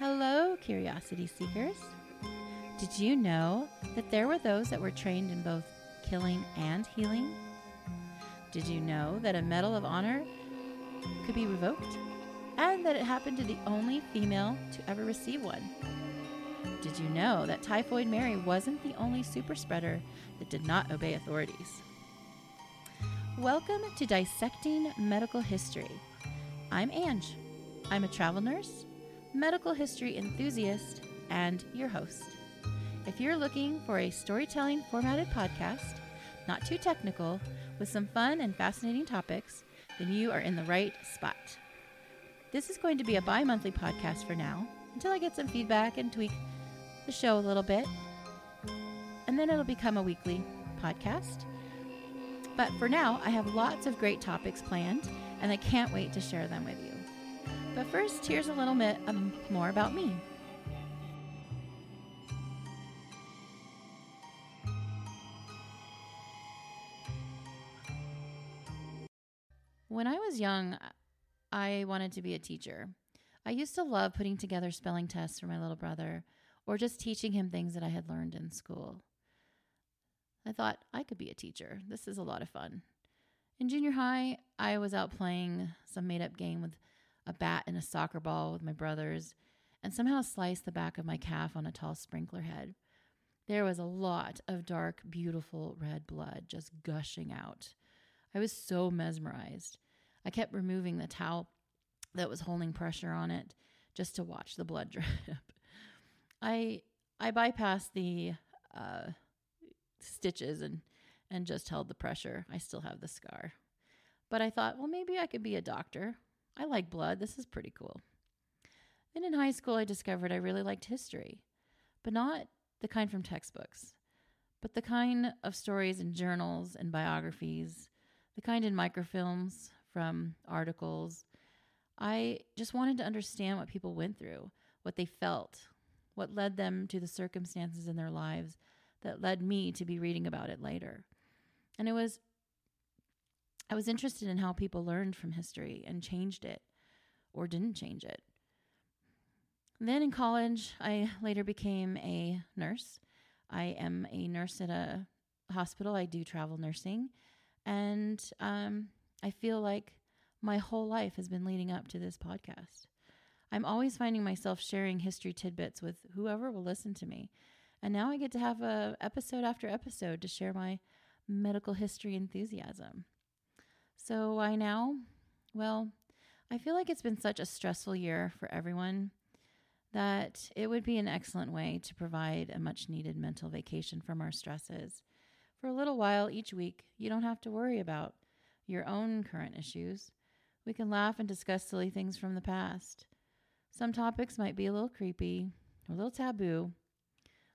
Hello, curiosity seekers. Did you know that there were those that were trained in both killing and healing? Did you know that a Medal of Honor could be revoked? And that it happened to the only female to ever receive one? Did you know that Typhoid Mary wasn't the only super spreader that did not obey authorities? Welcome to Dissecting Medical History. I'm Ange. I'm a travel nurse, medical history enthusiast, and your host. If you're looking for a storytelling formatted podcast, not too technical, with some fun and fascinating topics, then you are in the right spot. This is going to be a bi monthly podcast for now until I get some feedback and tweak the show a little bit. And then it'll become a weekly podcast. But for now, I have lots of great topics planned, and I can't wait to share them with you. But first, here's a little bit um, more about me. When I was young, I wanted to be a teacher. I used to love putting together spelling tests for my little brother or just teaching him things that I had learned in school. I thought I could be a teacher. This is a lot of fun. In junior high, I was out playing some made up game with a bat and a soccer ball with my brothers and somehow sliced the back of my calf on a tall sprinkler head. There was a lot of dark, beautiful red blood just gushing out. I was so mesmerized. I kept removing the towel that was holding pressure on it just to watch the blood drip. I I bypassed the uh, stitches and and just held the pressure. I still have the scar. But I thought, well, maybe I could be a doctor. I like blood. This is pretty cool. Then in high school, I discovered I really liked history, but not the kind from textbooks, but the kind of stories in journals and biographies, the kind in microfilms from articles. I just wanted to understand what people went through, what they felt, what led them to the circumstances in their lives that led me to be reading about it later. And it was I was interested in how people learned from history and changed it or didn't change it. Then in college, I later became a nurse. I am a nurse at a hospital. I do travel nursing. And um, I feel like my whole life has been leading up to this podcast. I'm always finding myself sharing history tidbits with whoever will listen to me. And now I get to have a episode after episode to share my medical history enthusiasm. So why now? Well, I feel like it's been such a stressful year for everyone that it would be an excellent way to provide a much needed mental vacation from our stresses. For a little while each week, you don't have to worry about your own current issues. We can laugh and discuss silly things from the past. Some topics might be a little creepy, a little taboo,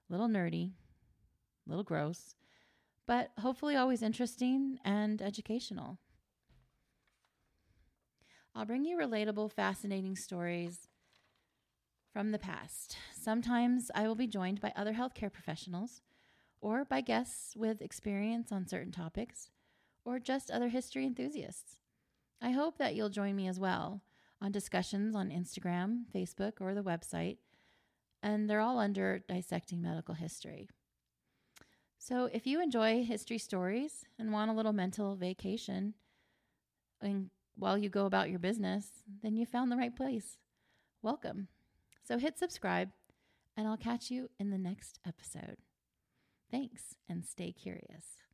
a little nerdy, a little gross, but hopefully always interesting and educational. I'll bring you relatable, fascinating stories from the past. Sometimes I will be joined by other healthcare professionals or by guests with experience on certain topics or just other history enthusiasts. I hope that you'll join me as well on discussions on Instagram, Facebook, or the website, and they're all under Dissecting Medical History. So if you enjoy history stories and want a little mental vacation, and while you go about your business, then you found the right place. Welcome. So hit subscribe, and I'll catch you in the next episode. Thanks, and stay curious.